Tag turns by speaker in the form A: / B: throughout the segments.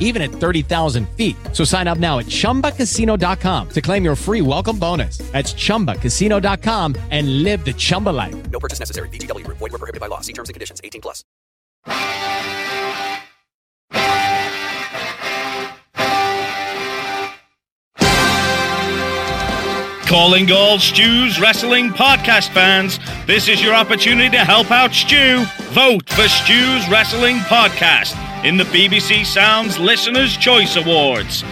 A: even at 30,000 feet. So sign up now at ChumbaCasino.com to claim your free welcome bonus. That's ChumbaCasino.com and live the Chumba life.
B: No purchase necessary. VGW. Void were prohibited by law. See terms and conditions. 18 plus.
C: Calling all Stu's Wrestling Podcast fans, this is your opportunity to help out Stu. Vote for Stu's Wrestling Podcast in the BBC Sounds Listener's Choice Awards.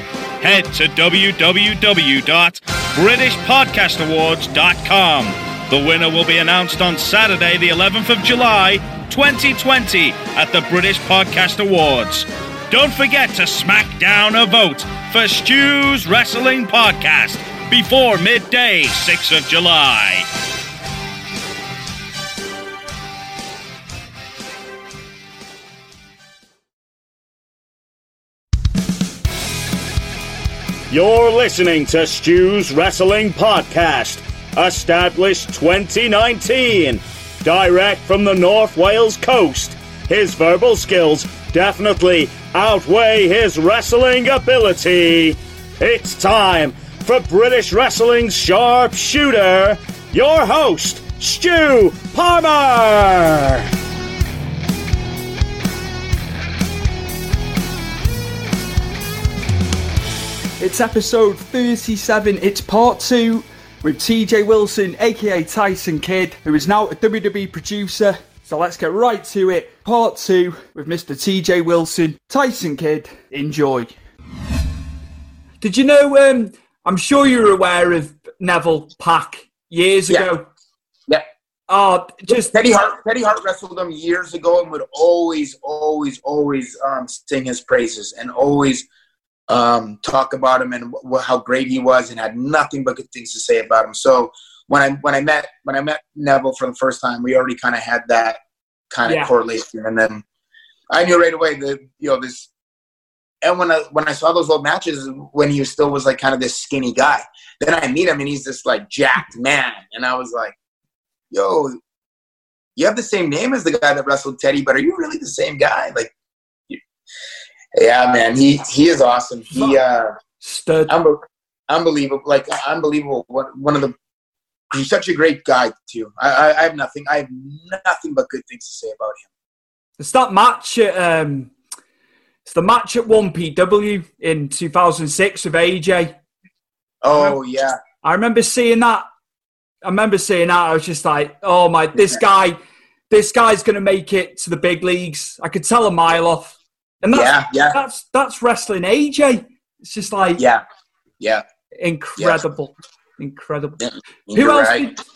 C: Head to www.britishpodcastawards.com. The winner will be announced on Saturday, the 11th of July, 2020, at the British Podcast Awards. Don't forget to smack down a vote for Stu's Wrestling Podcast before midday, 6th of July. You're listening to Stu's Wrestling Podcast, established 2019. Direct from the North Wales coast. His verbal skills definitely outweigh his wrestling ability. It's time for British Wrestling's sharpshooter, your host, Stu Palmer.
D: It's episode 37. It's part two with TJ Wilson, aka Tyson Kidd, who is now a WWE producer. So let's get right to it. Part two with Mr. TJ Wilson, Tyson Kidd. Enjoy. Did you know? Um, I'm sure you're aware of Neville PAC years
E: Yeah.
D: ago.
E: Yeah.
D: Oh, just
E: Teddy Hart, Teddy Hart wrestled him years ago and would always, always, always um, sing his praises and always um, talk about him and wh- how great he was and had nothing but good things to say about him. So when I when I met when I met Neville for the first time, we already kind of had that kind of
D: Yeah.
E: correlation, and then I knew right away that you know this. And when I when I saw those old matches when he still was like kind of this skinny guy, then I meet him and he's this like jacked man, and I was like, "Yo, you have the same name as the guy that wrestled Teddy, but are you really the same guy?" Like, yeah, man, he he is awesome. He uh,
D: stud.
E: unbe- unbelievable, like unbelievable. One one of the he's such a great guy too. I, I I have nothing. I have nothing but good things to say about him.
D: It's that match at um, it's the match at one PW in 2006 with AJ.
E: Oh yeah,
D: I remember seeing that. I remember seeing that. I was just like, oh my, this guy, this guy's going to make it to the big leagues. I could tell a mile off. And that's,
E: yeah, yeah,
D: that's, that's wrestling AJ. It's just like
E: yeah, yeah.
D: incredible. Incredible.
E: yeah.
D: Who
E: You're
D: else?
E: right.
D: Did,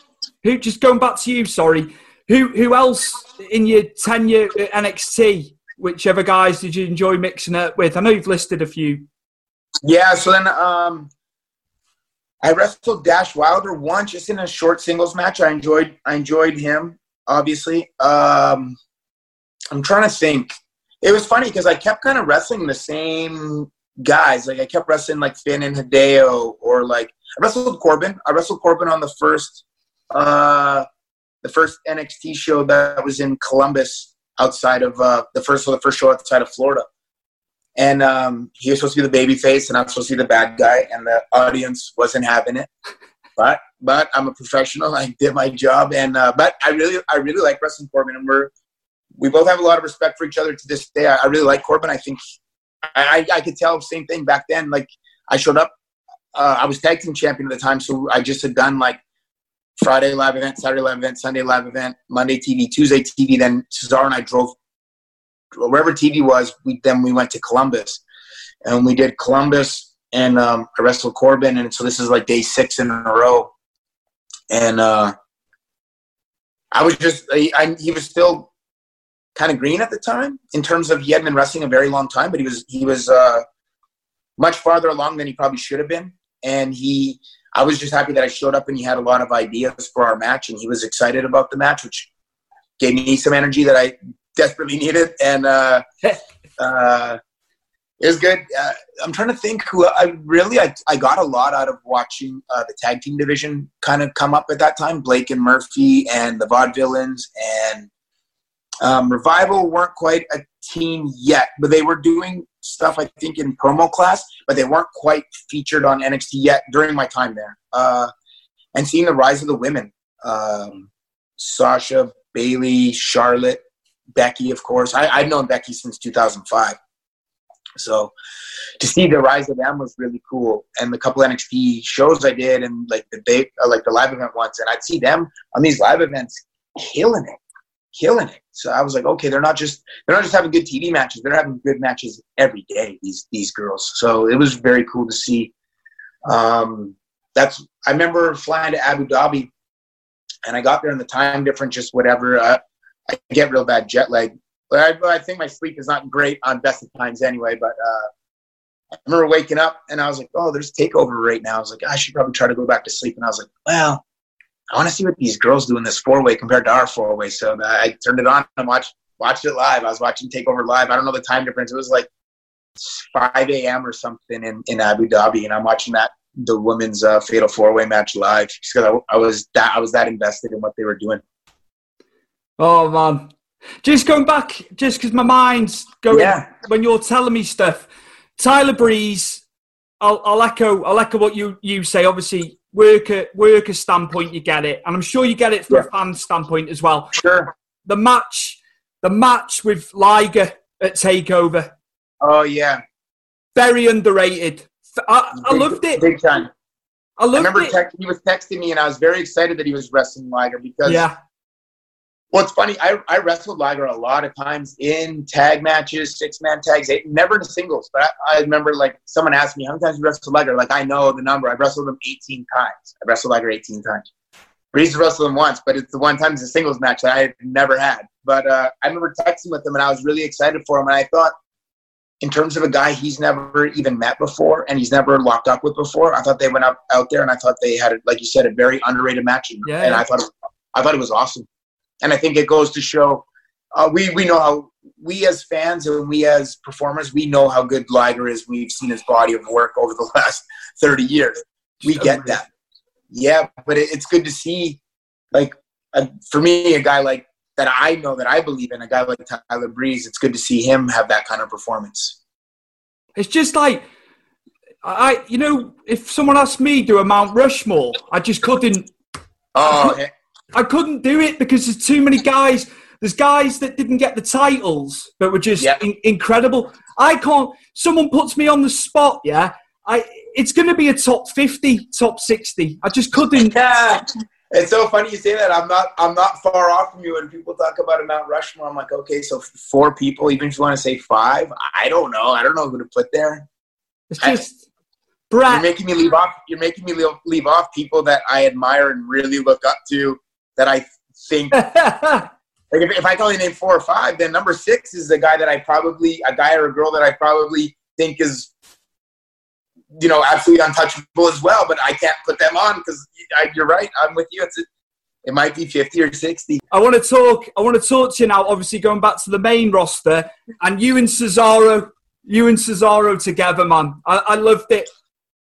D: who, just going back to you, sorry. Who, who else in your tenure at NXT, whichever guys did you enjoy mixing it with? I know you've listed a few.
E: Yeah, so then um, I wrestled Dash Wilder once, just in a short singles match. I enjoyed I enjoyed him, obviously. Um, I'm trying to think. It was funny because I kept kind of wrestling the same guys. Like I kept wrestling like Finn and Hideo, or like I wrestled Corbin. I wrestled Corbin on the first uh, the first NXT show that was in Columbus, outside of uh, the first the first show outside of Florida. And um, he was supposed to be the baby face, and I'm supposed to be the bad guy, and the audience wasn't having it. But but I'm a professional. I did my job, and uh, but I really I really like wrestling Corbin, and we're we both have a lot of respect for each other to this day. I, I really like Corbin. I think I, I, could tell same thing back then. Like I showed up, uh, I was tag team champion at the time, so I just had done like Friday live event, Saturday live event, Sunday live event, Monday TV, Tuesday TV. Then Cesaro and I drove wherever TV was. We then we went to Columbus, and we did Columbus, and um, I wrestled Corbin, and so this is like day six in a row, and uh, I was just I, I, he was still kind of green at the time in terms of he had been wrestling a very long time, but he was he was uh, much farther along than he probably should have been, and he I was just happy that I showed up and he had a lot of ideas for our match and he was excited about the match, which gave me some energy that I desperately needed. And uh, uh, it was good. Uh, I'm trying to think who I really I, I got a lot out of watching uh, the tag team division kind of come up at that time. Blake and Murphy and the Vaudevillains and um, Revival weren't quite a team yet, but they were doing stuff I think in promo class, but they weren't quite featured on NXT yet during my time there. Uh, and seeing the rise of the women, um, Sasha, Bayley, Charlotte, Becky, of course. I, I've known Becky since 2005. So to see the rise of them was really cool. And the couple NXT shows I did, and like the like the live event once, and I'd see them on these live events killing it killing it. So I was like, okay, they're not just they're not just having good TV matches; they're having good matches every day. These these girls. So it was very cool to see. Um, that's I remember flying to Abu Dhabi, and I got there in the time difference, just whatever. Uh, I get real bad jet lag, but I, I, think my sleep is not great on best of times anyway. But uh, I remember waking up and I was like, oh, there's takeover right now. I was like, I should probably try to go back to sleep. And I was like, well, I want to see what these girls do in this four way compared to our four way. So I turned it on and watched watched it live. I was watching Takeover live. I don't know the time difference. It was like 5 a.m. or something in, in Abu Dhabi, and I'm watching that the women's uh, fatal four way match live because I, I, was that I was that invested in what they were doing.
D: Oh man, just going back, just because my mind's going yeah. when you're telling me stuff. Tyler Breeze, I'll, I'll echo I'll echo what you you say. Obviously, worker worker standpoint, you get it, and I'm sure you get it from yeah. a fan standpoint as well.
E: Sure.
D: The match, the match with Liger at Takeover.
E: Oh yeah.
D: Very underrated. I, I loved it.
E: Big time.
D: I loved
E: I remember
D: it.
E: Text, he was texting me, and I was very excited that he was wrestling Liger because
D: yeah.
E: Well, it's funny. I, I wrestled Liger a lot of times in tag matches, six man tags, eight, never in singles. But I, I, remember like someone asked me, how many times you wrestled Liger? Like I know the number. I wrestled him 18 times. I wrestled Liger 18 times. Breeze wrestled him once, but it's the one time it's a singles match that I had never had. But uh, I remember texting with him and I was really excited for him. And I thought, in terms of a guy he's never even met before and he's never locked up with before, I thought they went up out there and I thought they had, like you said, a very underrated match.
D: Yeah,
E: and I thought, it, I thought it was awesome and I think it goes to show uh, we we know how we as fans and we as performers we know how good Liger is. We've seen his body of work over the last thirty years. We get that. Yeah, but it, it's good to see, like uh, for me, a guy like that I know that I believe in, a guy like Tyler Breeze. It's good to see him have that kind of performance.
D: It's just like I, you know, if someone asked me do a Mount Rushmore, I just couldn't.
E: Oh,
D: I couldn't do it because there's too many guys. There's guys that didn't get the titles but were just yep. in- incredible. I can't. Someone puts me on the spot. Yeah, I. It's going to be a top fifty, top sixty. I just couldn't.
E: Yeah. It's so funny you say that. I'm not. I'm not far off from you. When people talk about a Mount Rushmore, I'm like, okay, so four people. Even if you want to say five, I don't know. I don't know who to put there.
D: It's just. I, Brett.
E: You're making me leave off. You're making me leave, leave off people that I admire and really look up to that I think. like if, if I can only name four or five, then number six is the guy that I probably a guy or a girl that I probably think is, you know, absolutely untouchable as well. But I can't put them on because you're right. I'm with you. It's a, it might be 50 or 60.
D: I want to talk. I want to talk to you now. Obviously, going back to the main roster, and you and Cesaro, you and Cesaro together, man. I, I loved it.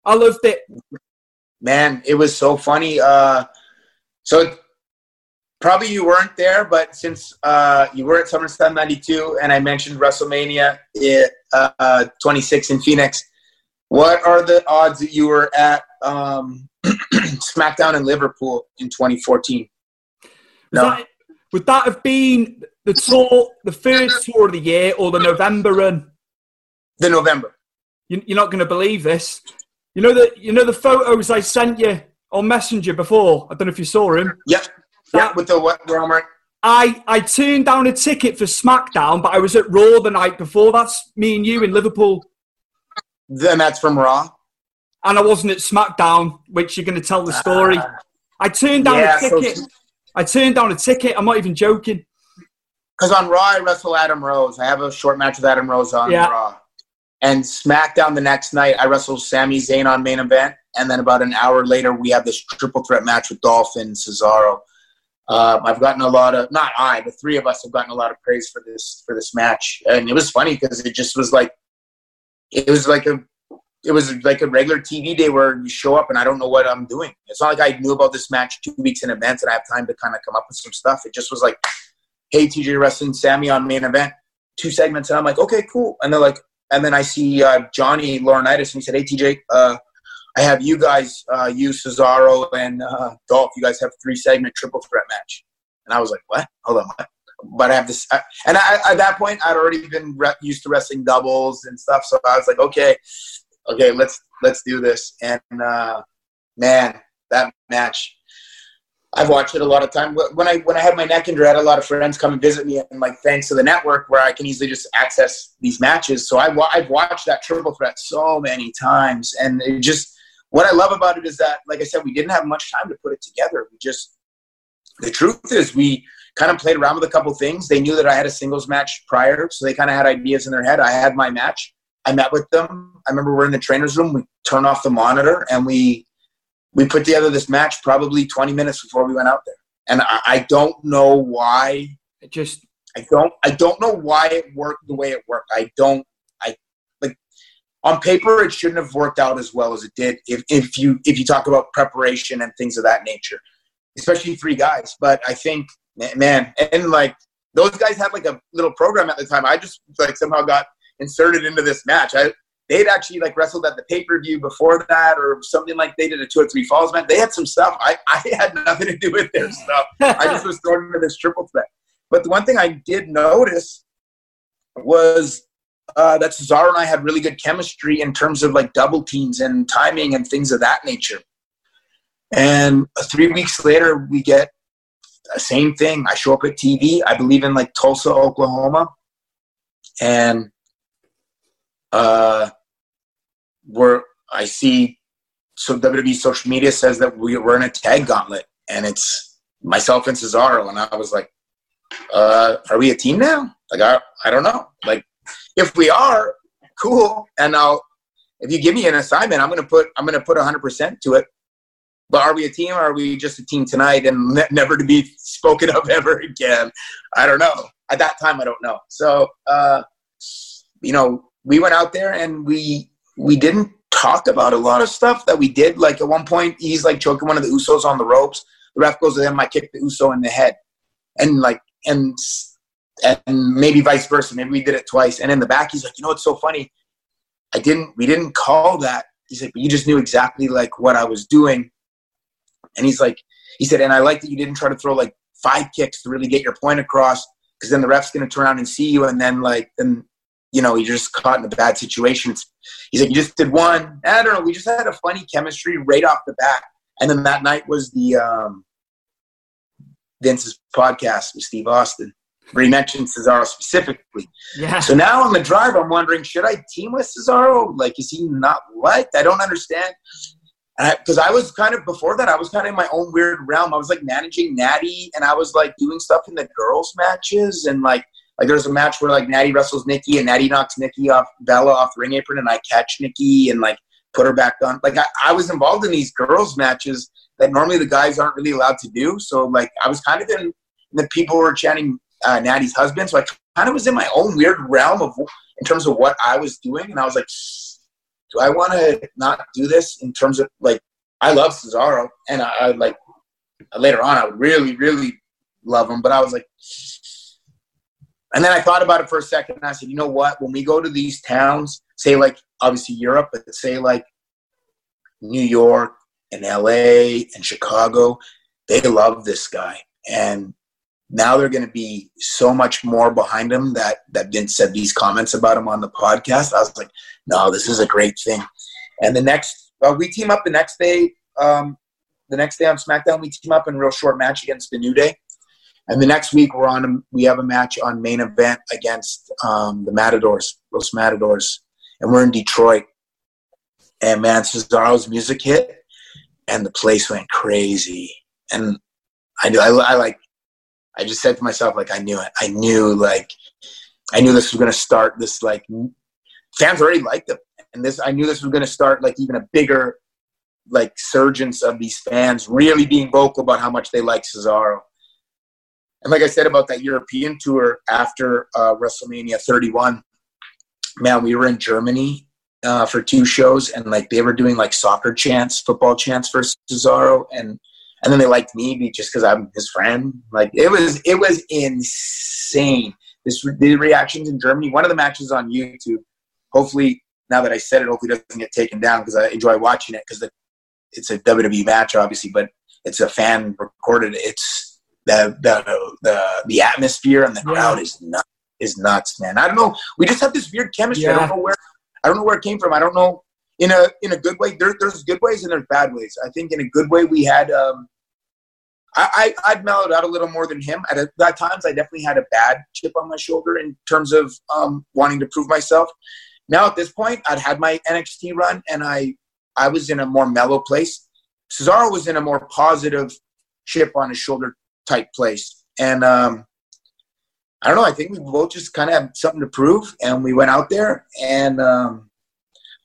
D: I loved it.
E: Man, it was so funny. Uh, so probably you weren't there, but since uh, you were at SummerSlam '92 and I mentioned WrestleMania uh, 26 in Phoenix, what are the odds that you were at um, SmackDown in Liverpool in 2014?
D: No. Would that, would that have been the tour, the first tour of the year, or the November run?
E: The November.
D: You, are not going to believe this. You know the you know the photos I sent you on Messenger before. I don't know if you saw him.
E: Yep. That, with the what, Romer?
D: I I turned down a ticket for SmackDown, but I was at Raw the night before. That's me and you in Liverpool.
E: Then that's from Raw.
D: And I wasn't at SmackDown, which you're going to tell the story. Uh, I turned down yeah, a ticket. So I turned down a ticket. I'm not even joking.
E: Because on Raw, I wrestle Adam Rose. I have a short match with Adam Rose on yeah. Raw. And SmackDown the next night, I wrestle Sami Zayn on main event. And then about an hour later, we have this triple threat match with Dolph and Cesaro. Um, I've gotten a lot of not I, the three of us have gotten a lot of praise for this for this match, and it was funny because it just was like it was like a it was like a regular TV day where you show up and I don't know what I'm doing. It's not like I knew about this match two weeks in advance and I have time to kind of come up with some stuff. It just was like, hey, TJ Wrestling, Sami on main event, two segments, and I'm like, okay, cool. And they're like, and then I see uh, Johnny Laurinaitis and he said, hey, TJ, uh, I have you guys uh, use Cesaro and uh, Dolph. You guys have three segment triple threat match. And I was like, what? Hold on, what? But I have this, I, and I, at that point, I'd already been re- used to wrestling doubles and stuff. So I was like, okay, okay, let's let's do this. And uh, man, that match, I've watched it a lot of time. When I when I had my neck injury, I had a lot of friends come and visit me, and like thanks to the network, where I can easily just access these matches. So I, I've watched that triple threat so many times, and it just what I love about it is that, like I said, we didn't have much time to put it together. We just, the truth is, we kind of played around with a couple things. They knew that I had a singles match prior, so they kind of had ideas in their head. I had my match. I met with them. I remember we're in the trainer's room. We turn off the monitor and we we put together this match probably 20 minutes before we went out there. And I, I don't know why. It just I don't I don't know why it worked the way it worked. I don't on paper it shouldn't have worked out as well as it did if, if you if you talk about preparation and things of that nature especially three guys. But i think man and like those guys had like a little program at the time. I just like somehow got inserted into this match. I they'd actually like wrestled at the pay-per-view before that or something like they did a two or three falls match they had some stuff. I, I had nothing to do with their stuff. I just was thrown into this triple threat. But the one thing i did notice was uh, that Cesaro and I had really good chemistry in terms of like double teams and timing and things of that nature. And three weeks later, we get the same thing. I show up at TV. I believe in like Tulsa, Oklahoma, and uh, where I see so WWE social media says that we, we're in a tag gauntlet, and it's myself and Cesaro, and I was like, uh, "Are we a team now?" Like I, I don't know. Like if we are, cool. And I'll, if you give me an assignment, I'm going to put, I'm going to put 100% to it. But are we a team or are we just a team tonight and ne- never to be spoken of ever again? I don't know. At that time, I don't know. So, uh, you know, we went out there and we, we didn't talk about a lot of stuff that we did. Like at one point, he's like choking one of the Usos on the ropes. The ref goes to him, I kick the Uso in the head. And like, and and maybe vice versa. Maybe we did it twice. And in the back, he's like, you know, what's so funny. I didn't. We didn't call that. He's like, but you just knew exactly like what I was doing. And he's like, he said, and I like that you didn't try to throw like five kicks to really get your point across, because then the ref's gonna turn around and see you, and then like then you know you're just caught in a bad situation. He's like, you just did one. I don't know. We just had a funny chemistry right off the bat. And then that night was the um, Vince's podcast with Steve Austin where he mentioned Cesaro specifically. Yeah. So now on the drive, I'm wondering, should I team with Cesaro? Like, is he not liked? I don't understand. Because I, I, was kind of before that, I was kind of in my own weird realm. I was like managing Natty, and I was like doing stuff in the girls' matches, and like like there's a match where like Natty wrestles Nikki, and Natty knocks Nikki off Bella off the ring apron, and I catch Nikki and like put her back on. Like I, I was involved in these girls' matches that normally the guys aren't really allowed to do. So like I was kind of in the people were chanting uh, Natty's husband. So I kind of was in my own weird realm of in terms of what I was doing, and I was like, do I want to not do this in terms of like I love Cesaro, and I, I like later on I really really love him, but I was like, and then I thought about it for a second and I said, you know what? When we go to these towns, say like obviously Europe, but say like New York and LA and Chicago, they love this guy. And now they're going to be so much more behind him that that Vince said these comments about him on the podcast. I was like, no, this is a great thing. And the next, well, we team up the next day. Um, the next day on SmackDown, we team up in a real short match against the New Day. And the next week, we're on. We have a match on main event against um, the Matadors, Los Matadors, and we're in Detroit. And man, Cesaro's music hit, and the place went crazy. And I I, I like, I just said to myself, like, I knew it. I knew, like, I knew this was going to start. This like, fans already liked them, and this I knew this was going to start like even a bigger, like, surgence of these fans really being vocal about how much they like Cesaro and like I said about that European tour after uh, WrestleMania 31, man, we were in Germany uh, for two shows, and like they were doing like soccer chants, football chants for Cesaro, and and then they liked me just because I'm his friend. Like it was it was insane. This the reactions in Germany. One of the matches on YouTube. Hopefully, now that I said it, hopefully it doesn't get taken down because I enjoy watching it because it's a WWE match, obviously, but it's a fan recorded. It's the the the, the atmosphere and the crowd is nuts, is nuts, man. I don't know. We just have this weird chemistry. Yeah. I don't know where I don't know where it came from. I don't know in a in a good way. There, there's good ways and there's bad ways. I think in a good way we had. Um, I, I would mellowed out a little more than him. At, a, at times, I definitely had a bad chip on my shoulder in terms of um, wanting to prove myself. Now at this point, I'd had my NXT run, and I I was in a more mellow place. Cesaro was in a more positive chip on his shoulder type place. And um, I don't know. I think we both just kind of had something to prove, and we went out there. And um,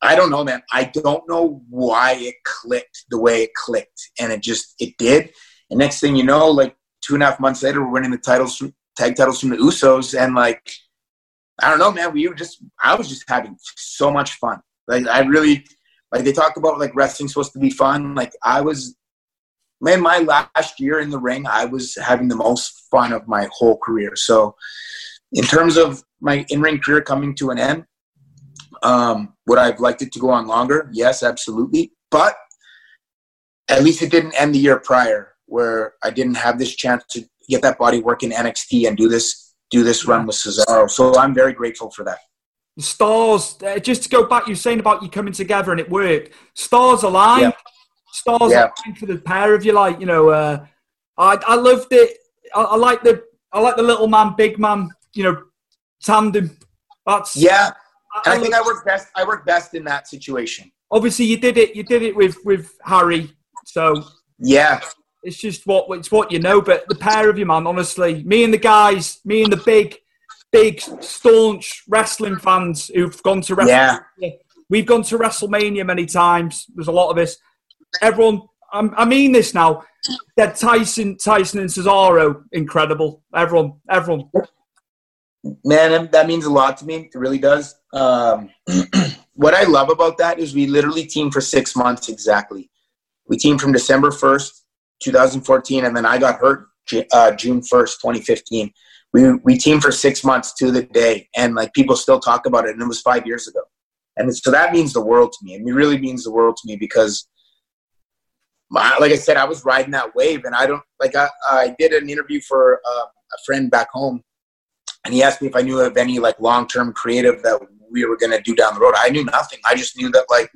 E: I don't know, man. I don't know why it clicked the way it clicked, and it just it did. And next thing you know, like two and a half months later, we're winning the titles, tag titles from the Usos, and like I don't know, man. We were just I was just having so much fun. Like I really like they talk about like wrestling supposed to be fun. Like I was man, my last year in the ring, I was having the most fun of my whole career. So, in terms of my in ring career coming to an end, um, would I have liked it to go on longer? Yes, absolutely. But at least it didn't end the year prior, where I didn't have this chance to get that body work in NXT and do this do this run with Cesaro. So I'm very grateful for that.
D: Stars, uh, just to go back, you are saying about you coming together and it worked. Stars aligned. Yeah stars yeah. for the pair of you. Like you know, uh, I I loved it. I, I like the I like the little man, big man. You know, tandem. That's
E: yeah. And I, I think I work best. I work best in that situation.
D: Obviously, you did it. You did it with with Harry. So
E: yeah,
D: it's just what it's what you know. But the pair of you, man, honestly, me and the guys, me and the big, big staunch wrestling fans who've gone to
E: WrestleMania.
D: Yeah. We've gone to WrestleMania many times. There's a lot of us everyone, I'm, i mean this now. That Tyson, Tyson and Cesaro, incredible. Everyone, everyone.
E: Man, that means a lot to me. It really does. Um, what I love about that is we literally teamed for six months exactly. We teamed from December 1st, 2014, and then I got hurt uh, June 1st, 2015. We, we teamed for six months to the day, and like people still talk about it, and it was five years ago. And so that means the world to me. It really means the world to me because my, like I said, I was riding that wave, and I don't like. I, I did an interview for uh, a friend back home, and he asked me if I knew of any like long term creative that we were going to do down the road. I knew nothing. I just knew that like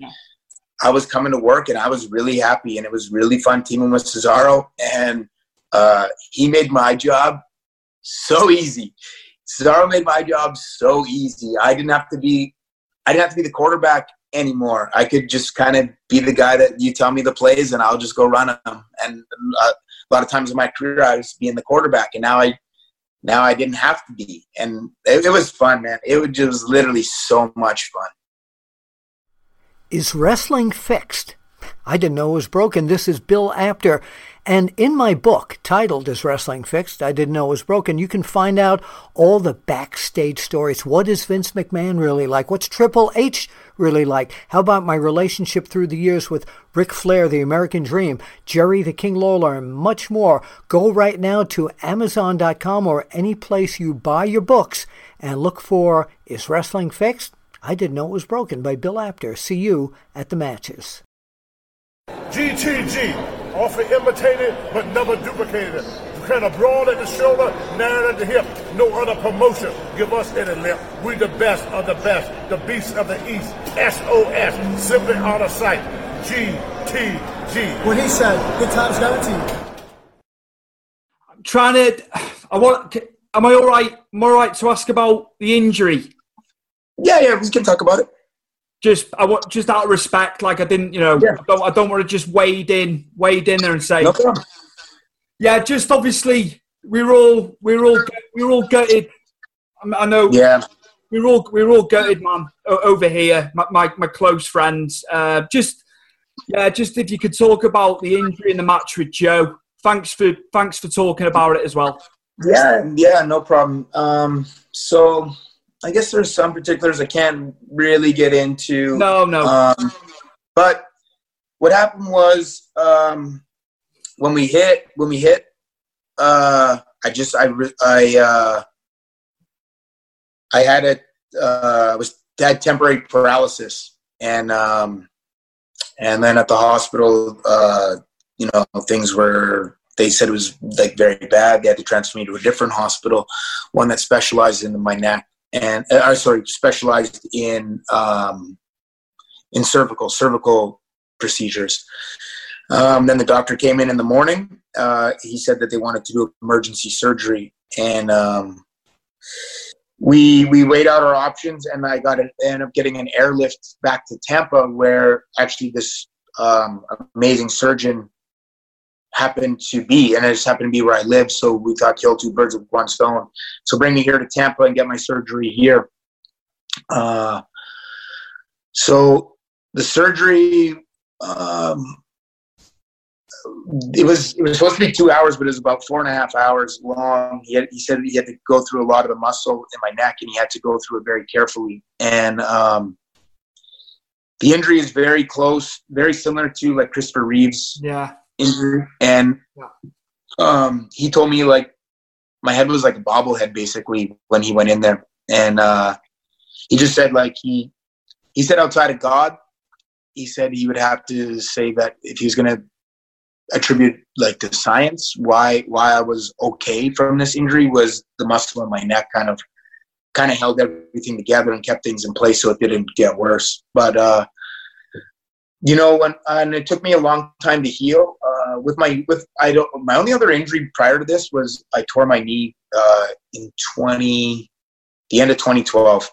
E: I was coming to work, and I was really happy, and it was really fun teaming with Cesaro, and uh, he made my job so easy. Cesaro made my job so easy. I didn't have to be. I didn't have to be the quarterback anymore. I could just kind of be the guy that you tell me the plays and I'll just go run them. And uh, a lot of times in my career, I was being the quarterback, and now I now I didn't have to be, and it, it was fun, man. It was just literally so much fun.
F: Is wrestling fixed? I didn't know it was broken. This is Bill Apter. And in my book, titled Is Wrestling Fixed? I Didn't Know It Was Broken, you can find out all the backstage stories. What is Vince McMahon really like? What's Triple H really like? How about my relationship through the years with Ric Flair, the American Dream, Jerry the King Lawler, and much more? Go right now to Amazon.com or any place you buy your books and look for Is Wrestling Fixed? I Didn't Know It Was Broken by Bill Apter. See you at the matches.
G: GTG, often imitated but never duplicated. Kind of broad at the shoulder, narrow at the hip. No other promotion give us any lip. We the best of the best, the beasts of the east. SOS, simply out of sight. GTG.
H: When he said, good times guaranteed.
D: I'm trying to. I want. Am I all right? Am I all right to ask about the injury?
E: Yeah, yeah, we can talk about it.
D: Just, I want just out of respect, like I didn't, you know,
E: Yeah.
D: I don't, I don't want to just wade in, wade in there and say,
E: No problem.
D: Yeah, just obviously we're all, we're all, we're all gutted. I- I know,
E: Yeah.
D: we're all, we're all gutted, man, over here. My, my, my close friends. Uh, just, yeah, just if you could talk about the injury in the match with Joe. Thanks for, thanks for talking about it as well.
E: Yeah, yeah, no problem. Um, so I guess there's some particulars I can't really get into.
D: No, no.
E: Um, but what happened was um, when we hit, when we hit, uh, I just I I uh, I had a uh, I was had temporary paralysis, and um, and then at the hospital, uh, you know, things were. They said it was like very bad. They had to transfer me to a different hospital, one that specialized in my neck and uh, sorry, specialized in um, in cervical cervical procedures. Um, then the doctor came in in the morning. Uh, he said that they wanted to do emergency surgery, and um, we we weighed out our options, and I got it. Ended up getting an airlift back to Tampa, where actually this um, amazing surgeon happened to be, and it just happened to be where I live. So we thought kill two birds with one stone. So bring me here to Tampa and get my surgery here. Uh, so the surgery, um, it was it was supposed to be two hours, but it was about four and a half hours long. He had, he said he had to go through a lot of the muscle in my neck, and he had to go through it very carefully. And um, the injury is very close, very similar to like Christopher Reeves'
D: Yeah.
E: injury, and um, he told me like my head was like a bobblehead basically when he went in there, and uh, he just said like he he said outside of God, he said he would have to say that if he was going to attribute like the science why why I was okay from this injury was the muscle in my neck kind of kind of held everything together and kept things in place so it didn't get worse. But uh, you know, when and it took me a long time to heal. Uh, with my with I don't my only other injury prior to this was I tore my knee uh, in twenty the end of 2012,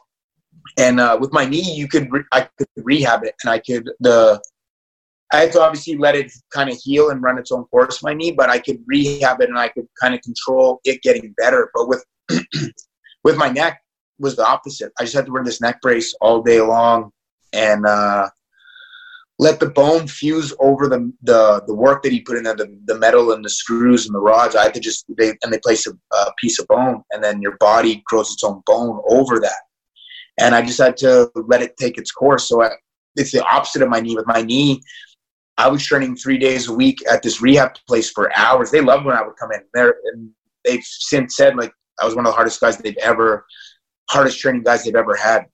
E: and uh, with my knee you could re- I could rehab it and I could the I had to obviously let it kind of heal and run its own course my knee, but I could rehab it and I could kind of control it getting better. But with with my neck was the opposite. I just had to wear this neck brace all day long and uh, let the bone fuse over the, the the work that he put in there, the, the metal and the screws and the rods. I had to just they and they place a, a piece of bone, and then your body grows its own bone over that. And I just had to let it take its course. So I, it's the opposite of my knee. With my knee, I was training three days a week at this rehab place for hours. They loved when I would come in there, and they've since said like I was one of the hardest guys they've ever, hardest training guys they've ever had.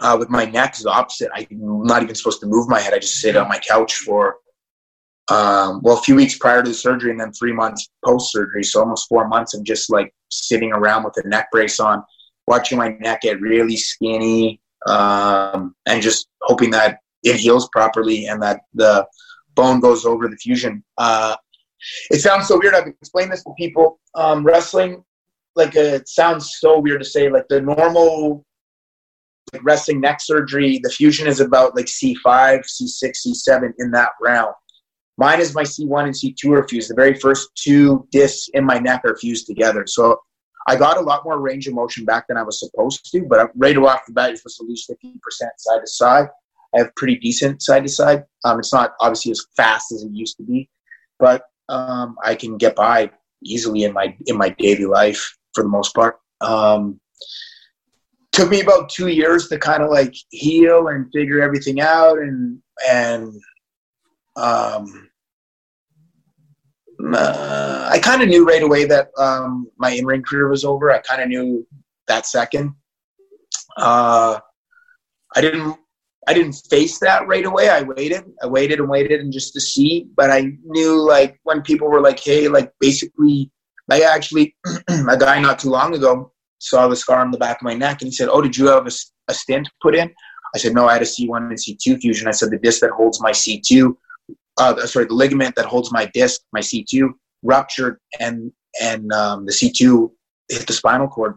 E: Uh, with my neck is the opposite. I'm not even supposed to move my head. I just sit on my couch for, um, well, a few weeks prior to the surgery and then three months post surgery. So almost four months of just like sitting around with a neck brace on, watching my neck get really skinny, um, and just hoping that it heals properly and that the bone goes over the fusion. Uh, it sounds so weird. I've explained this to people. Um, wrestling, like uh, it sounds so weird to say. Like the normal like wrestling neck surgery, the fusion is about like C5, C6, C7 in that round. Mine is my C1 and C2 are fused. The very first two discs in my neck are fused together. So I got a lot more range of motion back than I was supposed to. But right off the bat, you're supposed to lose 50% side to side. I have pretty decent side to side. Um, it's not obviously as fast as it used to be, but um, I can get by easily in my in my daily life for the most part. Um, took me about two years to kind of like heal and figure everything out and and um, uh, I kind of knew right away that um, my in-ring career was over. I kind of knew that second. Uh, I didn't. I didn't face that right away. I waited. I waited and waited and just to see. But I knew like when people were like, "Hey, like basically," like actually, a guy not too long ago saw the scar on the back of my neck and he said, "Oh, did you have a, a stent put in?" I said, "No, I had a C1 and C2 fusion." I said, "The disc that holds my C2 uh, sorry, the ligament that holds my disc, my C2, ruptured, and and um, the C2 hit the spinal cord.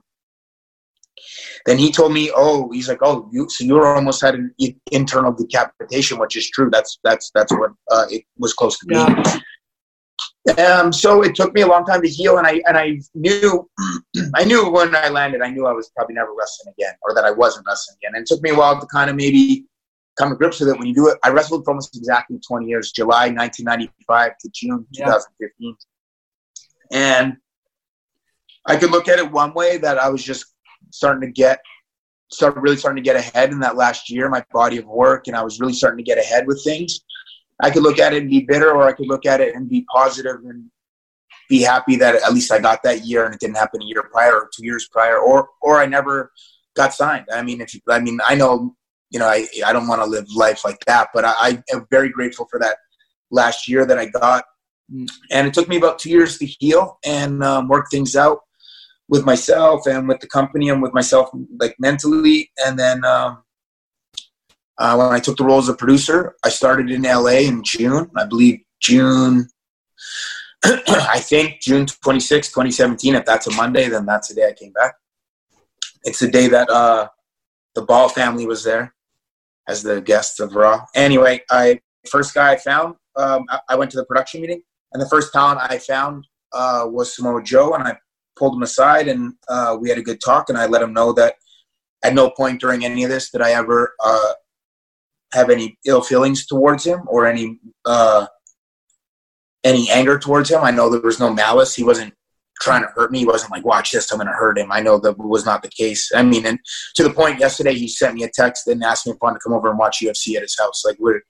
E: Then he told me, "Oh, he's like, oh, you so you almost had an internal decapitation, which is true. That's that's that's what uh, it was close to being." Yeah. Um, so it took me a long time to heal, and I and I knew, I knew when I landed, I knew I was probably never wrestling again, or that I wasn't wrestling again. And it took me a while to kind of maybe come to grips with it when you do it. I wrestled for almost exactly 20 years, July 1995 to June 2015. Yeah. And I could look at it one way that I was just starting to get, started really starting to get ahead in that last year, my body of work, and I was really starting to get ahead with things. I could look at it and be bitter, or I could look at it and be positive and be happy that at least I got that year and it didn't happen a year prior or two years prior, or or I never got signed. I mean, if you, I mean, I know you know, I, I don't want to live life like that, but I, I am very grateful for that last year that I got. And it took me about two years to heal and um, work things out with myself and with the company and with myself, like mentally. And then um, uh, when I took the role as a producer, I started in LA in June, I believe June, I think June 26, 2017. If that's a Monday, then that's the day I came back. It's the day that uh, the Ball family was there as the guests of Raw. Anyway, I first guy I found, um, I, I, went to the production meeting, and the first talent I found uh, was Samoa Joe, and I pulled him aside, and uh, we had a good talk, and I let him know that at no point during any of this did I ever uh, have any ill feelings towards him or any uh, any anger towards him. I know there was no malice. He wasn't trying to hurt me. He wasn't like, watch this, I'm going to hurt him. I know that was not the case. I mean, and to the point yesterday, he sent me a text and asked me if I wanted to come over and watch UFC at his house. Like, we're,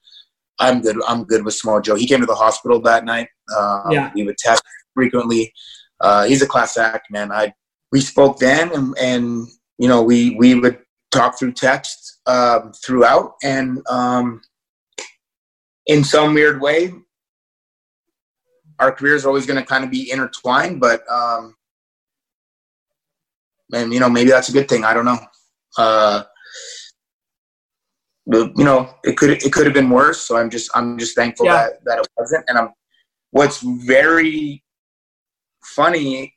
E: I'm good. I'm good with Samoa Joe. He came to the hospital that night. Um, yeah. We would text frequently. Uh, he's a class act, man. I, we spoke then and, and, you know, we, we would talk through text um, throughout. And um, in some weird way, our careers are always going to kind of be intertwined, but um, and you know maybe that's a good thing. I don't know. Uh, you know, it could it could have been worse. So I'm just I'm just thankful yeah. that that it wasn't. And I'm what's very funny.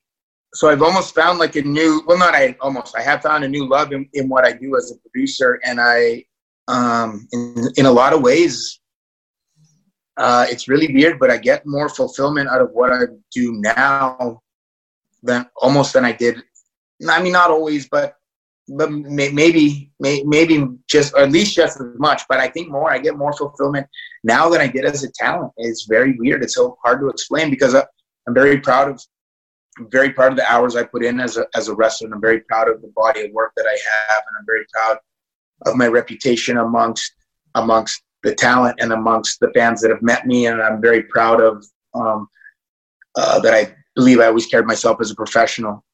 E: So I've almost found like a new well, not I almost I have found a new love in, in what I do as a producer, and I um, in in a lot of ways uh, it's really weird, but I get more fulfillment out of what I do now than almost than I did. I mean, not always, but but maybe maybe just or at least just as much. But I think more. I get more fulfillment now than I did as a talent. It's very weird. It's so hard to explain because I, I'm very proud of very proud of the hours I put in as a as a wrestler, and I'm very proud of the body of work that I have, and I'm very proud of my reputation amongst amongst the talent and amongst the fans that have met me, and I'm very proud of um, uh, that. I believe I always carried myself as a professional,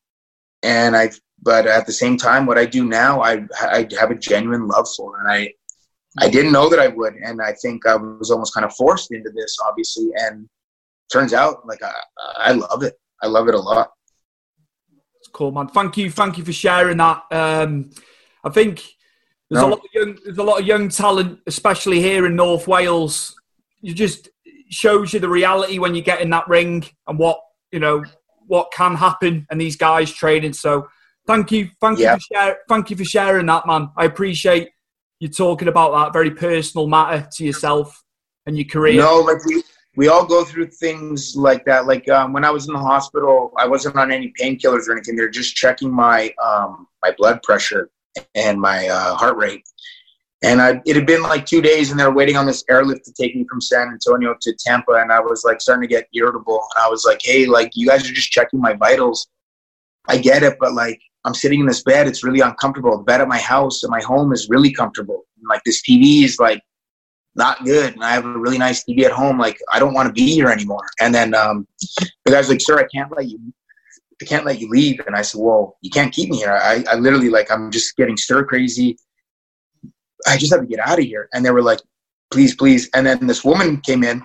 E: and I. But at the same time, what I do now, I I have a genuine love for, and I I didn't know that I would, and I think I was almost kind of forced into this, obviously, and turns out like I I love it. I love it a lot.
D: It's cool, man. Thank you, thank you for sharing that. Um, I think there's no. a lot of young, there's a lot of young talent, especially here in North Wales. It just shows you the reality when you get in that ring and what you know what can happen and these guys training. So thank you, thank yeah. you for sharing, thank you for sharing that, man. I appreciate you talking about that very personal matter to yourself and your career.
E: No, like we we all go through things like that. Like um, when I was in the hospital, I wasn't on any painkillers or anything. They're just checking my um, my blood pressure and my uh, heart rate. And I, it had been like two days, and they were waiting on this airlift to take me from San Antonio to Tampa, and I was like starting to get irritable. And I was like, "Hey, like you guys are just checking my vitals. I get it, but like I'm sitting in this bed, it's really uncomfortable. The bed at my house and my home is really comfortable. And, like this TV is like not good, and I have a really nice TV at home. Like I don't want to be here anymore." And then um, the guy's like, "Sir, I can't let you I can't let you leave. And I said, well, you can't keep me here. I, I literally like, I'm just getting stir crazy. I just have to get out of here. And they were like, please, please. And then this woman came in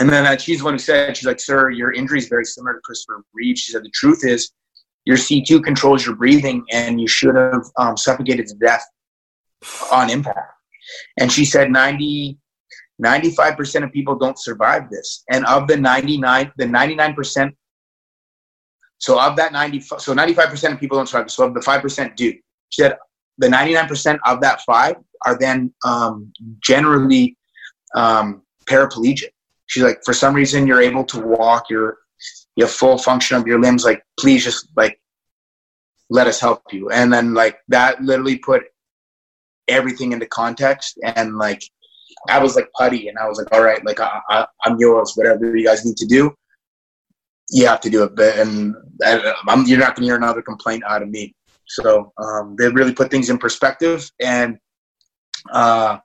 E: and then uh, she's the one who said, she's like, sir, your injury is very similar to Christopher Reeve. She said, the truth is your C2 controls your breathing and you should have um, suffocated to death on impact. And she said 90, 95% of people don't survive this. And of the 99, the 99% so of that 90, so 95% of people don't survive. So of the 5% do. She said the 99% of that five are then um, generally um, paraplegic. She's like, for some reason, you're able to walk, you're, you have full function of your limbs. Like, please just like, let us help you. And then like that literally put everything into context. And like, I was like putty and I was like, all right, like I, I, I'm yours, whatever you guys need to do you have to do it. But And I'm, you're not to hear another complaint out of me. So um, they really put things in perspective. And uh,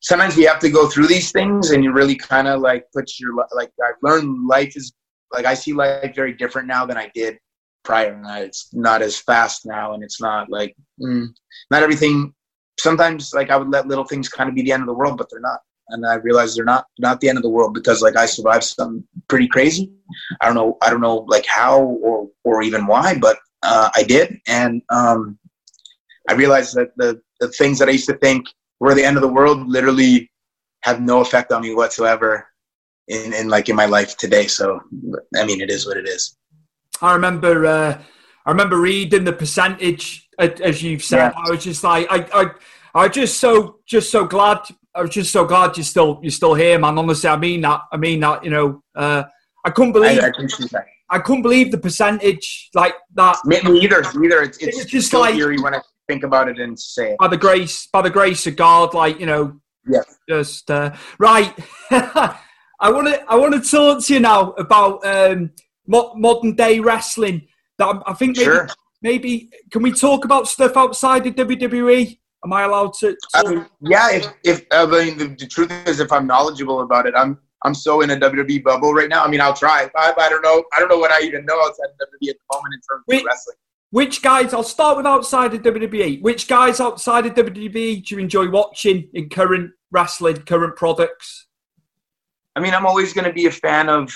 E: sometimes we have to go through these things, and you really kind of like put your like. I've learned life is like I see life very different now than I did prior. And it's not as fast now, and it's not like mm, not everything. Sometimes like I would let little things kind of be the end of the world, but they're not and I realized they're not not the end of the world because like I survived something pretty crazy. I don't know I don't know like how or or even why, but uh, I did, and um, I realized that the the things that I used to think were the end of the world literally have no effect on me whatsoever in, in like in my life today. So I mean, it is what it is.
D: I remember uh, I remember reading the percentage as you've said. Yeah. I was just like I I I just so just so glad I was just so glad you're still you're still here, man. Honestly, I mean that. I mean that. You know, uh, I couldn't believe. I, I, I, couldn't believe the percentage like that.
E: Me, me either. Either it's, it's it just like eerie when I think about it and say it.
D: by the grace by the grace of God, like you know. Just uh, right. I want to I want to talk to you now about um, modern day wrestling. That I think maybe sure. maybe can we talk about stuff outside of WWE? Am I allowed to?
E: I mean, um, yeah. If, if uh, I mean, the, the, truth is, if I'm knowledgeable about it, I'm I'm so in a WWE bubble right now. I mean, I'll try. I, I don't know. I don't know what I even know outside of WWE at the moment in terms of wrestling.
D: Which guys? I'll start with outside of WWE. Which guys outside of WWE do you enjoy watching in current wrestling, current products?
E: I mean, I'm always going to be a fan of.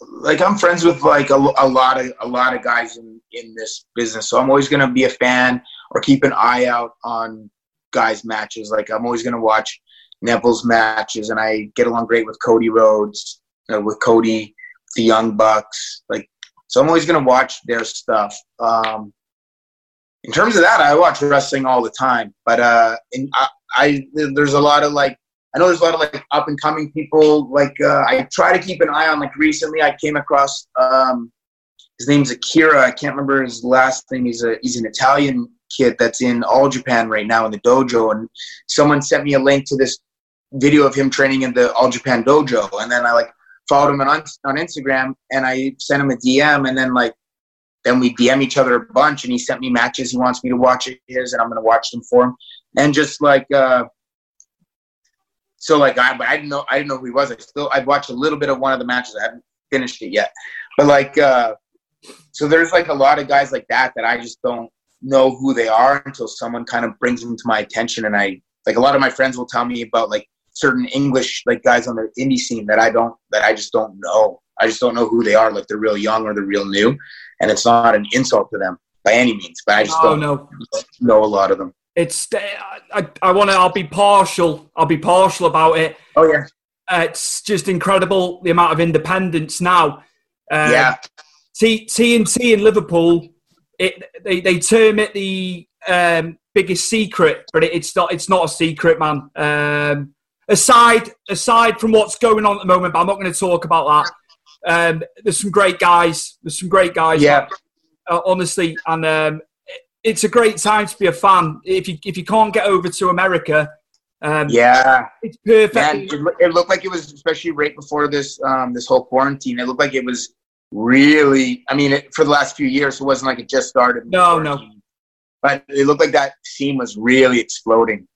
E: Like I'm friends with like a, a lot of a lot of guys in in this business, so I'm always to be a fan or keep an eye out on guys' matches. Like I'm always gonna watch Neville's matches, and I get along great with Cody Rhodes, you know, with Cody, the Young Bucks. Like, so I'm always gonna watch their stuff. Um, in terms of that, I watch wrestling all the time. But uh, in, I, I there's a lot of like I know there's a lot of like up and coming people. Like uh, I try to keep an eye on. Like recently, I came across um, his name's Akira. I can't remember his last name. He's a he's an Italian kid that's in All Japan right now in the dojo, and someone sent me a link to this video of him training in the All Japan dojo, and then I like followed him on on Instagram, and I sent him a DM, and then like then we DM each other a bunch, and he sent me matches he wants me to watch his, and I'm gonna watch them for him, and just like. uh so like I, I didn't know I didn't know who he was. I still I'd watched a little bit of one of the matches. I haven't finished it yet, but like uh, so there's like a lot of guys like that that I just don't know who they are until someone kind of brings them to my attention and I like a lot of my friends will tell me about like certain English like guys on the indie scene that I don't that I just don't know. I just don't know who they are, like they're real young or they're real new. And it's not an insult to them by any means, but I just oh, don't know. know a lot of them.
D: It's I, I want to. I'll be partial. I'll be partial about it.
E: Oh yeah.
D: Uh, it's just incredible the amount of independence now.
E: Uh, yeah.
D: T- TNT in Liverpool it they, they term it the um, biggest secret, but it, it's not it's not a secret, man. Um, aside aside from what's going on at the moment, but I'm not going to talk about that. Um, there's some great guys. There's some great guys.
E: Yeah.
D: Uh, honestly, and um, it's a great time to be a fan. If you if you can't get over to America, um,
E: Yeah,
D: it's perfect.
E: man, it, it looked like it was especially right before this um, this whole quarantine. It looked like it was really. I mean, it, for the last few years, it wasn't like it just started.
D: No, no.
E: But it looked like that scene was really exploding.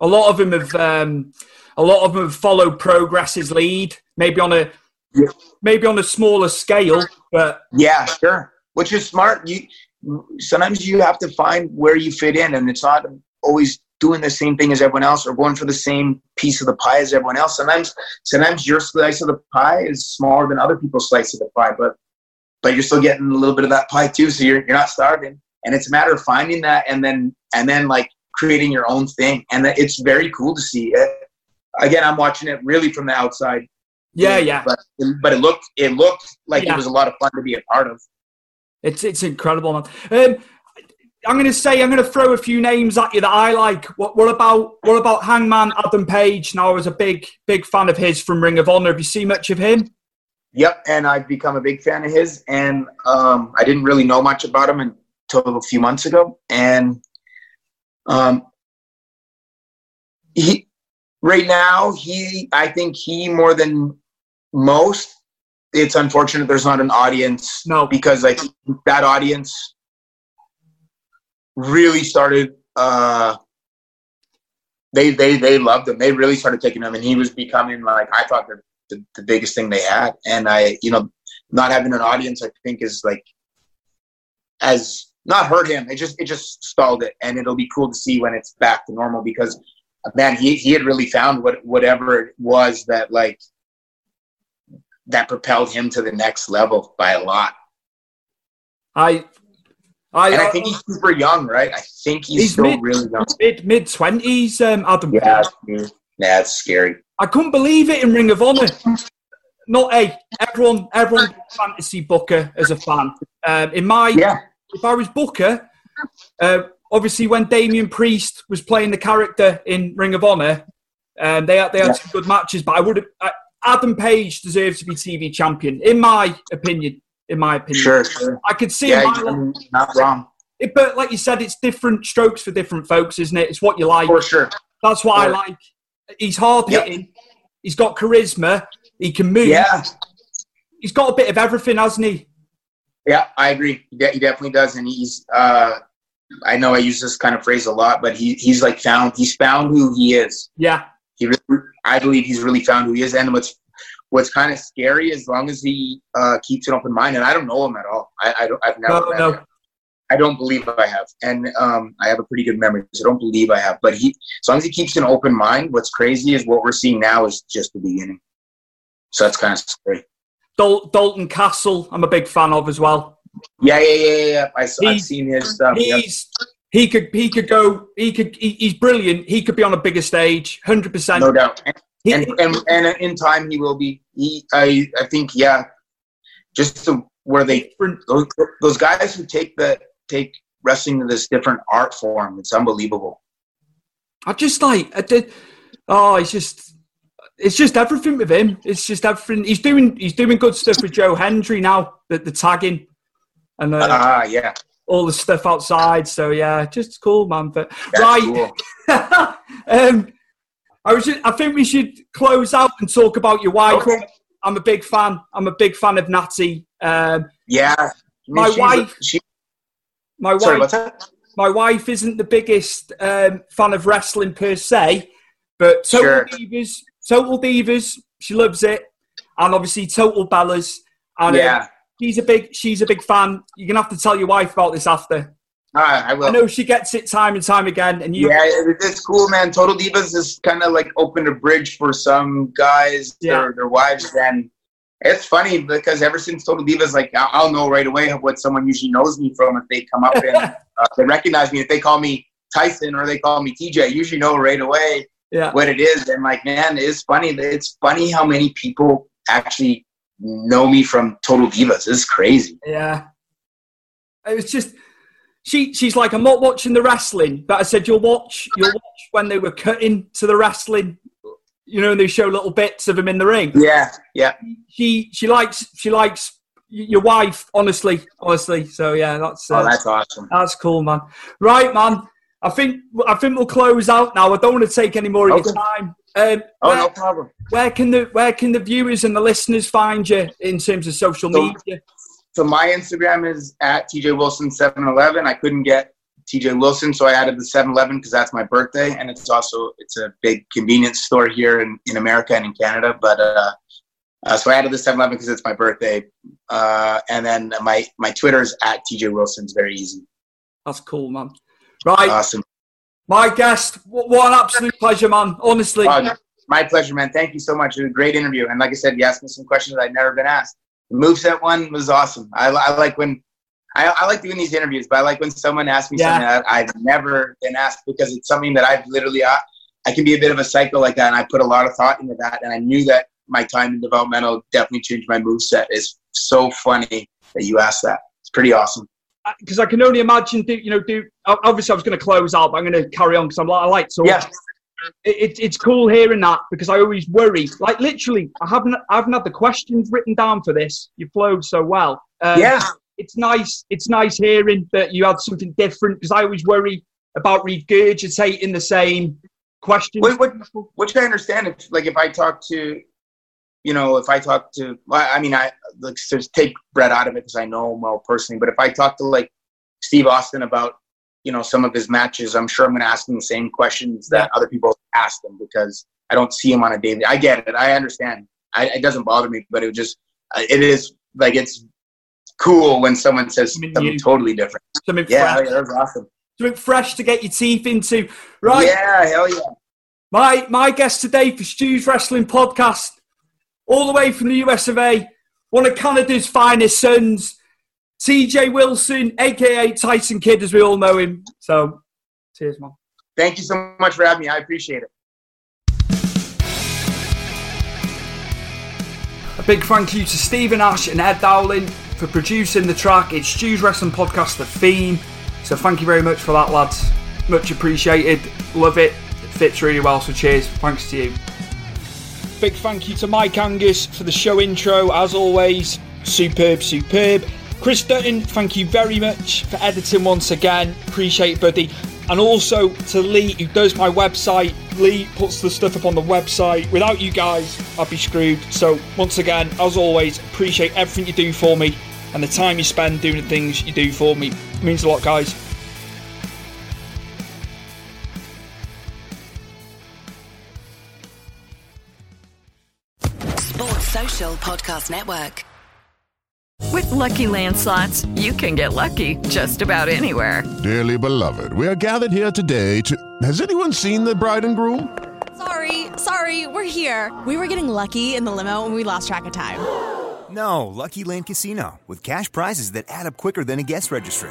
D: a lot of them have um, a lot of them have followed Progress's lead, maybe on a
E: Yeah.
D: maybe on a smaller scale, but
E: Yeah, sure. Which is smart. You sometimes you have to find where you fit in, and it's not always doing the same thing as everyone else or going for the same piece of the pie as everyone else. Sometimes, sometimes your slice of the pie is smaller than other people's slice of the pie, but but you're still getting a little bit of that pie too. So you're you're not starving, and it's a matter of finding that, and then and then like creating your own thing, and it's very cool to see. It. Again, I'm watching it really from the outside.
D: yeah, yeah,
E: But but it looked it looked like
D: Yeah.
E: it was a lot of fun to be a part of.
D: It's it's incredible, man. Um, I'm going to say I'm going to throw a few names at you that I like. What, what about what about Hangman Adam Page? Now I was a big big fan of his from Ring of Honor. Have you seen much of him?
E: Yep, and I've become a big fan of his, and um, I didn't really know much about him until a few months ago, and um, he right now he I think he more than most. It's unfortunate there's not an audience,
D: No.
E: because I think that audience really started. Uh, they they they loved him. They really started taking him, and he was becoming like I thought the, the the biggest thing they had. And I, you know, not having an audience, I think is like as not hurt him. It just it just stalled it, and it'll be cool to see when it's back to normal because man, he he had really found what whatever it was that like that propelled him to the next level by a lot.
D: I I,
E: And I think he's super young, right? I think he's,
D: He's
E: still
D: mid-
E: really young.
D: mid mid twenties. Um, Adam
E: Yeah, that's scary.
D: I couldn't believe it in Ring of Honor. Not a everyone. Everyone fantasy Booker as a fan. Um, in my,
E: Yeah,
D: if I was Booker, uh, obviously when Damian Priest was playing the character in Ring of Honor, um, they had they had
E: Yeah.
D: some good matches. But I would have. Adam Page deserves to be TV champion, in my opinion. In my opinion,
E: sure, sure.
D: I could see
E: Yeah,
D: him.
E: not wrong
D: It, but like you said, it's different strokes for different folks, isn't it? It's what you like.
E: for sure.
D: That's what I like. He's hard
E: Yep.
D: hitting. He's got charisma. He can move.
E: Yeah,
D: He's got a bit of everything, hasn't he?
E: yeah, I agree. He, he definitely does, and he's. Uh, I know I use this kind of phrase a lot, but he he's like found. He's found who he is.
D: Yeah.
E: He, really, I believe he's really found who he is, and what's what's kind of scary as long as he uh, keeps an open mind. And I don't know him at all. I, I don't. I've never.
D: No,
E: met
D: no.
E: him. I don't believe I have, and um, I have a pretty good memory, so I don't believe I have. But he, as long as he keeps an open mind, what's crazy is what we're seeing now is just the beginning. So that's kind of scary.
D: Dal- Dalton Castle, I'm a big fan of as well.
E: Yeah, yeah, yeah, yeah. I, I've seen his stuff.
D: He's he could he could go he could he, he's brilliant. He could be on a bigger stage, hundred percent.
E: no doubt. And,
D: He-
E: and, and and in time he will be. He, I, I think, yeah. Just where they those, those guys who take the take wrestling to this different art form, it's unbelievable.
D: I just like I did. Oh, it's just it's just everything with him. It's just everything. He's doing he's doing good stuff with Joe Hendry now. The, the tagging and uh,
E: Ah, yeah,
D: all the stuff outside. So yeah, just cool, man. But
E: that's
D: right.
E: cool.
D: um, I was. Just, I think we should close out and talk about your wife.
E: Okay.
D: I'm a big fan. I'm a big fan of Nattie. Um,
E: Yeah, I mean,
D: My wife-
E: She,
D: my
E: sorry,
D: wife. My wife isn't the biggest um, fan of wrestling per se, but Total
E: Sure.
D: Divas. Total Divas. She loves it, and obviously Total Bellas. And, uh,
E: Yeah,
D: she's a big. She's a big fan. You're gonna have to tell your wife about this after.
E: ah, I will.
D: I know she gets it time and time again, and you.
E: Yeah, it's cool, man. Total Divas is kind of like opened a bridge for some guys,
D: Yeah.
E: their, their wives, and it's funny because ever since Total Divas, like I'll know right away what someone usually knows me from if they come up and uh, they recognize me. If they call me Tyson or they call me TJ, I usually know right away
D: Yeah.
E: what it is. And like, man, it's funny. It's funny how many people actually know me from Total Divas. It's crazy.
D: Yeah. It was just she she's like, I'm not watching the wrestling, but I said you'll watch you'll watch when they were cutting to the wrestling. You know, and they show little bits of them in the ring.
E: Yeah, yeah,
D: She she likes she likes your wife, honestly, honestly. So yeah, that's
E: uh, oh, that's awesome.
D: That's cool, man. Right, man. I think I think we'll close out now. I don't want to take any more of your time.
E: Um, oh, where, no problem.
D: Where can the where can the viewers and the listeners find you in terms of social so, media?
E: So my Instagram is at TJ Wilson seven eleven. I couldn't get TJ Wilson, so I added the seven eleven because that's my birthday, and it's also it's a big convenience store here in, in America and in Canada. But uh, uh, so I added the 7-Eleven because it's my birthday. Uh, and then my, my Twitter is at TJ Wilson. It's very easy.
D: That's cool, man. Right.
E: Awesome.
D: My guest, what an absolute pleasure, man. Honestly.
E: Uh, my pleasure, man. Thank you so much. It was a great interview. And like I said, you asked me some questions I'd never been asked. The moveset one was awesome. I, I like when I, I, like doing these interviews, but I like when someone asks me yeah. something that I've never been asked because it's something that I've literally, I, I can be a bit of a psycho like that. And I put a lot of thought into that. And I knew that my time in developmental definitely changed my move set. It's so funny that you asked that. It's pretty awesome.
D: Because I can only imagine, do, you know, do obviously I was going to close out, but I'm going to carry on because I'm I like so.
E: Yeah.
D: It, it's cool hearing that because I always worry. Like literally, I haven't I haven't had the questions written down for this. You flowed so well.
E: Um, yeah.
D: It's nice. It's nice hearing that you had something different because I always worry about regurgitating the same questions.
E: Which, which I understand. If like if I talk to you know, if I talk to, I mean, I like just take Brett out of it because I know him well personally. But if I talk to like Steve Austin about, you know, some of his matches, I'm sure I'm going to ask him the same questions that other people ask him because I don't see him on a daily. I get it. I understand. I, it doesn't bother me, but it just, uh, it is like it's cool when someone says something totally different.
D: Something
E: yeah,
D: fresh.
E: yeah, that's awesome.
D: Something fresh to get your teeth into, right?
E: Yeah, hell yeah.
D: My my guest today for Stu's Wrestling Podcast all the way from the US of A, one of Canada's finest sons, TJ Wilson, aka Tyson Kidd, as we all know him. So, cheers, man.
E: Thank you so much for having me. I appreciate it.
D: A big thank you to Stephen Ash and Ed Dowling for producing the track. It's Stu's Wrestling Podcast, the theme. So thank you very much for that, lads. Much appreciated. Love it. It fits really well. So cheers. Thanks to you. Big thank you to Mike Angus for the show intro, as always. Superb, superb. Chris Dutton, thank you very much for editing once again. Appreciate it, buddy. And also to Lee, who does my website. Lee puts the stuff up on the website. Without you guys, I'd be screwed. So, once again, as always, appreciate everything you do for me and the time you spend doing the things you do for me. It means a lot, guys.
I: Podcast Network. With Lucky Land slots, you can get lucky just about anywhere.
J: Dearly beloved, we are gathered here today to. Has anyone seen the bride and groom?
K: Sorry, sorry, we're here. We were getting lucky in the limo and we lost track of time.
L: No, Lucky Land Casino, with cash prizes that add up quicker than a guest registry.